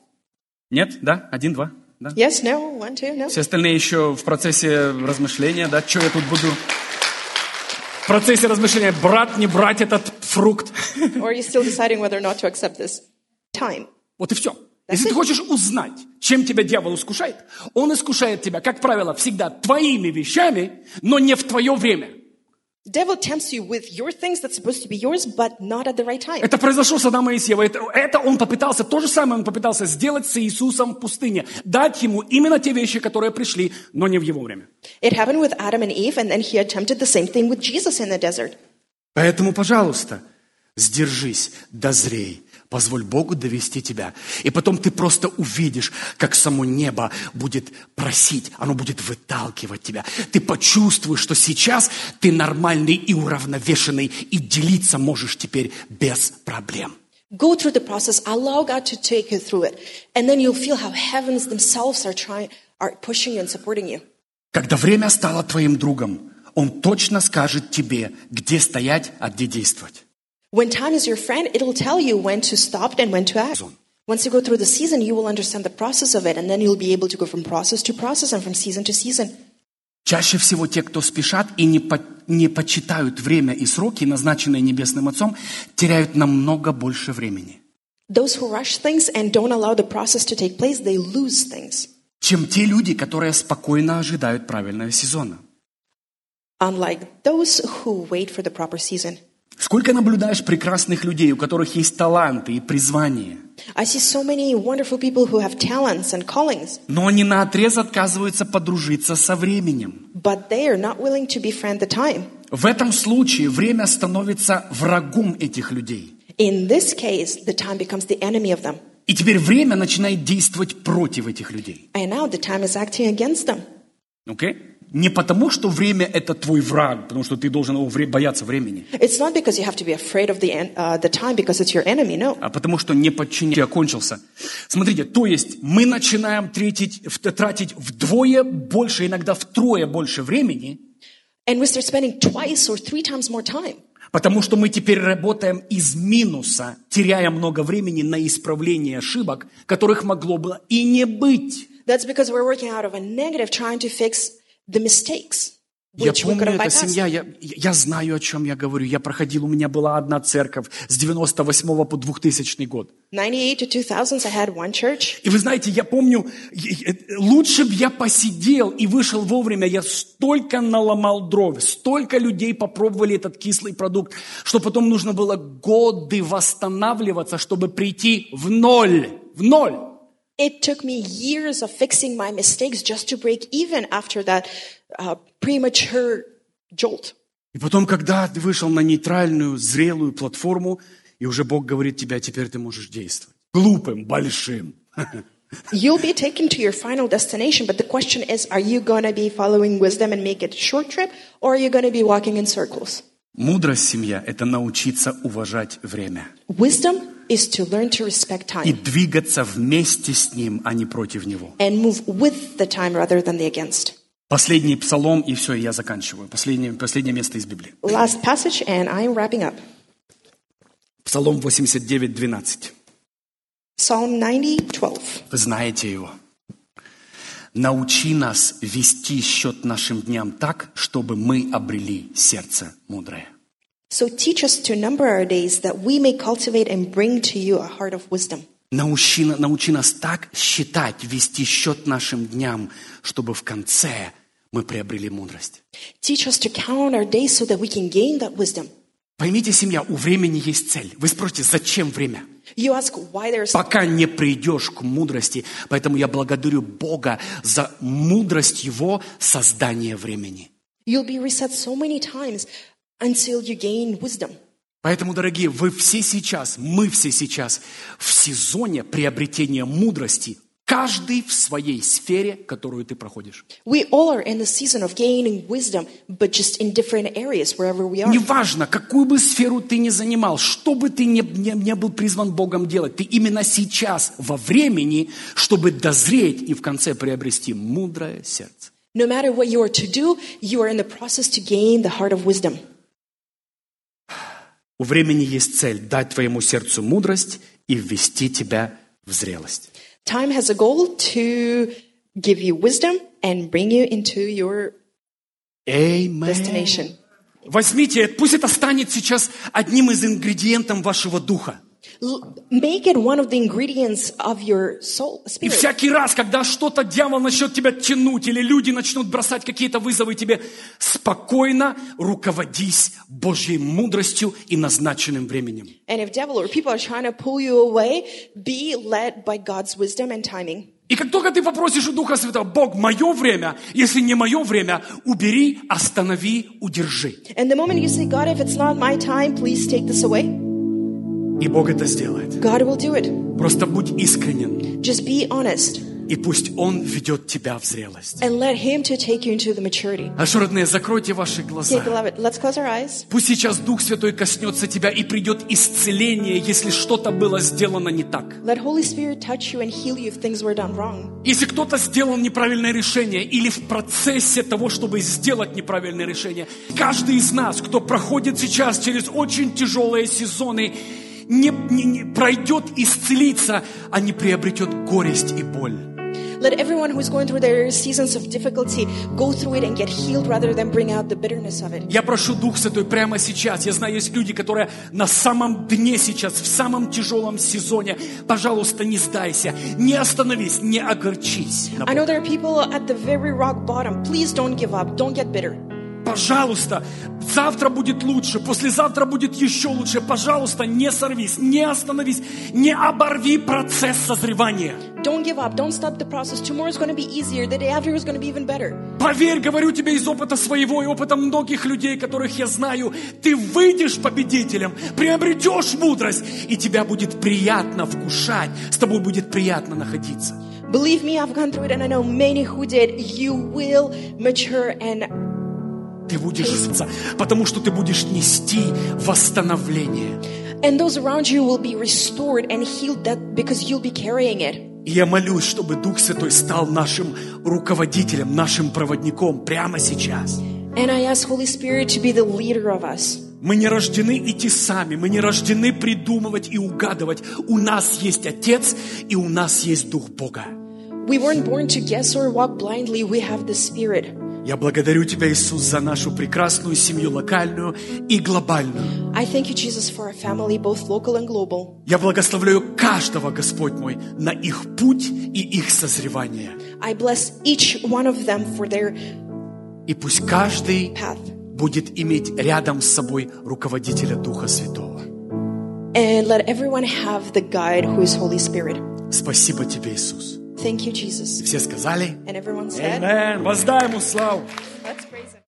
Нет? Да? Один, два? Да? Yes, no, one, two, no. Все остальные еще в процессе размышления, да, что я тут буду... В процессе размышления, брать, не брать этот фрукт. Or are you still deciding whether or not to accept this? Time. Вот и все. Если ты хочешь узнать, чем тебя дьявол искушает, он искушает тебя, как правило, всегда твоими вещами, но не в твое время. Это произошло с Адамом и Евой. Это, это он попытался, то же самое он попытался сделать с Иисусом в пустыне. Дать ему именно те вещи, которые пришли, но не в его время. It happened with Adam and Eve, and then he attempted the same thing with Jesus in the desert. Поэтому, пожалуйста, сдержись, дозрей, Позволь Богу довести тебя. И потом ты просто увидишь, как само небо будет просить, оно будет выталкивать тебя. Ты почувствуешь, что сейчас ты нормальный и уравновешенный, и делиться можешь теперь без проблем. Go through the process. Allow God to take you through it. And then you'll feel how heavens themselves are trying, are pushing you and supporting you. Когда время стало твоим другом, Он точно скажет тебе, где стоять, а где действовать. When time is your friend, it'll tell you when to stop and when to act. Once you go through the season, you will understand the process of it, and then you'll be able to go from process to process and from season to season. Чаще всего те, кто спешат и не, по- не почитают время и сроки, назначенные Небесным Отцом, теряют намного больше времени, Those who rush things and don't allow the process to take place, they lose things. чем те люди, которые спокойно ожидают правильного сезона. Unlike those who wait for the proper season. Сколько наблюдаешь прекрасных людей, у которых есть таланты и призвание, I see so many wonderful people who have talents and callings, но они наотрез отказываются подружиться со временем. but they are not willing to befriend the time. В этом случае время становится врагом этих людей. In this case, the time becomes the enemy of them. И теперь время начинает действовать против этих людей. And now the time is acting against them. Окей? Не потому, что время – это твой враг, потому что ты должен его бояться времени, It's not because you have to be afraid of the, uh, the time because it's your enemy, no. а потому что не подчинение окончился. Смотрите, то есть мы начинаем тратить, тратить вдвое больше, иногда втрое больше времени, And we start spending twice or three times more time потому что мы теперь работаем из минуса, теряя много времени на исправление ошибок, которых могло бы и не быть. That's because we're working out of a negative, trying to fix the mistakes, Я помню, эта семья, я, я знаю, о чем я говорю. Я проходил, у меня была одна церковь с 98 по 2000 год. 98 to 2000s, I had one church. И вы знаете, я помню, и- лучше бы я посидел и вышел вовремя, я столько наломал дров, столько людей попробовали этот кислый продукт, что потом нужно было годы восстанавливаться, чтобы прийти в ноль, в ноль. It took me years of fixing my mistakes just to break even after that uh, premature jolt. И потом, когда ты вышел на нейтральную, зрелую платформу, и уже Бог говорит тебе, а теперь ты можешь действовать. Глупым, большим. You'll be taken to your final destination, but the question is, are you going to be following wisdom and make it a short trip, or are you going to be walking in circles? Мудрость семья – это научиться уважать время Wisdom is to learn to respect и time двигаться вместе с ним, а не против него. and move with the time rather than the against. Последний псалом, и все, и я заканчиваю. Последнее, последнее место из Библии. Last passage, and I'm wrapping up. Псалом 89, 12. Psalm 90, 12. Вы знаете его. Научи нас вести счет нашим дням так, чтобы мы обрели сердце мудрое. So teach us to number our days that we may cultivate and bring to you a heart of wisdom. Научи, на- научи нас так считать, вести счет нашим дням, чтобы в конце мы приобрели мудрость. Teach us to count our days so that we can gain that wisdom. Поймите, семья, у времени есть цель. Вы спросите, зачем время? You ask why there's Пока не придешь к мудрости. Поэтому я благодарю Бога за мудрость Его создания времени. you'll be reset so many times until you gain wisdom. Поэтому, дорогие, вы все сейчас, мы все сейчас в сезоне приобретения мудрости, каждый в своей сфере, которую ты проходишь. We all are in the season of gaining wisdom, but just in different areas wherever we are. Неважно, какую бы сферу ты ни занимал, что бы ты не, не- не был призван Богом делать, ты именно сейчас во времени, чтобы дозреть и в конце приобрести мудрое сердце. No matter what you are to do, you are in the process to gain the heart of wisdom. У времени есть цель – дать твоему сердцу мудрость и ввести тебя в зрелость. Time has a goal to give you wisdom and bring you into your Amen. destination. Возьмите, пусть это станет сейчас одним из ингредиентов вашего духа. Make it one of the ingredients of your soul, И всякий раз, когда что-то дьявол начнет тебя тянуть, или люди начнут бросать какие-то вызовы тебе, спокойно руководись Божьей мудростью и назначенным временем. And if devil or people are trying to pull you away, be led by God's wisdom and timing. И как только ты попросишь у Духа Святого, Бог, мое время, если не мое время, убери, останови, удержи. And the moment you say, God, if it's not my time, please take this away, И Бог это сделает. God will do it. Просто будь искренен. Just be honest И пусть Он ведет тебя в зрелость. and let Him to take you into the maturity. А что, родные, закройте ваши Okay, глаза. beloved, let's close our eyes. Пусть сейчас Дух Святой коснется тебя и придет исцеление, если что-то было сделано не так. Let Holy Spirit touch you and heal you if things were done wrong. Если кто-то сделал неправильное решение или в процессе того, чтобы сделать неправильное решение, каждый из нас, кто проходит сейчас через очень тяжелые сезоны, не, не- не пройдет исцелиться, а не приобретет горесть и боль. Let everyone who's going through their seasons of difficulty go through it and get healed rather than bring out the bitterness of it. Я прошу Дух Святой прямо сейчас. Я знаю, есть люди, которые на самом дне сейчас, в самом тяжелом сезоне. Пожалуйста, не сдайся, не остановись, не огорчись. I know there are people at the very rock bottom. Please don't give up. Don't get bitter. Пожалуйста, завтра будет лучше, послезавтра будет еще лучше. Пожалуйста, не сорвись, не остановись, не оборви процесс созревания. Don't give up. Don't stop the process. Tomorrow is going to be easier. The day after is going to be even better. Поверь, говорю тебе из опыта своего и опыта многих людей, которых я знаю, ты выйдешь победителем, приобретешь мудрость, и тебя будет приятно вкушать, с тобой будет приятно находиться. Believe me, I've gone through it and I know many who did. You will mature and Ты будешь, потому что ты будешь нести восстановление. and those around you will be restored and healed that because you'll be carrying it. И я молюсь, чтобы Дух Святой стал нашим руководителем, нашим проводником прямо сейчас. And I ask Holy Spirit to be the leader of us. Мы не рождены идти сами, мы не рождены придумывать и угадывать. У нас есть Отец и у нас есть Дух Бога. We weren't born to guess or walk blindly. We have the Spirit. Я благодарю Тебя, Иисус, за нашу прекрасную семью локальную и глобальную. I thank you, Jesus, for our family, both local and global. Я благословляю каждого, Господь мой, на их путь и их созревание. I bless each one of them for their И пусть каждый path. будет иметь рядом с собой руководителя Духа Святого. And let everyone have the guide who is Holy Spirit. Спасибо Тебе, Иисус. Thank you, Jesus. Все сказали? And everyone said, Amen. Воздай ему славу. Let's him.